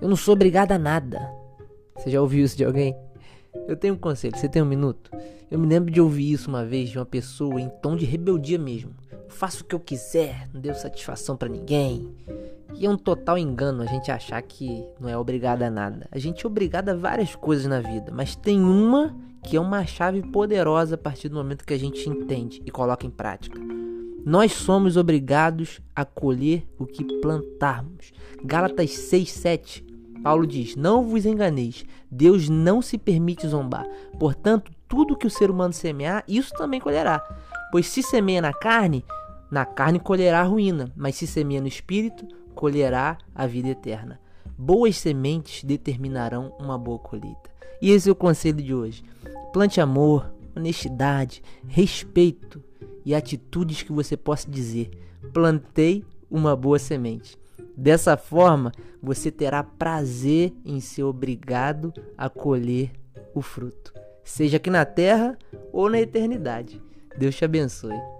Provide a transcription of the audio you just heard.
Eu não sou obrigado a nada. Você já ouviu isso de alguém? Eu tenho um conselho, você tem um minuto? Eu me lembro de ouvir isso uma vez de uma pessoa em tom de rebeldia mesmo. Eu faço o que eu quiser, não deu satisfação para ninguém. E é um total engano a gente achar que não é obrigado a nada. A gente é obrigado a várias coisas na vida, mas tem uma que é uma chave poderosa a partir do momento que a gente entende e coloca em prática. Nós somos obrigados a colher o que plantarmos. Gálatas 6:7. Paulo diz: Não vos enganeis, Deus não se permite zombar. Portanto, tudo que o ser humano semear, isso também colherá. Pois se semeia na carne, na carne colherá a ruína, mas se semeia no espírito, colherá a vida eterna. Boas sementes determinarão uma boa colheita. E esse é o conselho de hoje. Plante amor, honestidade, respeito e atitudes que você possa dizer: plantei uma boa semente. Dessa forma, você terá prazer em ser obrigado a colher o fruto, seja aqui na terra ou na eternidade. Deus te abençoe.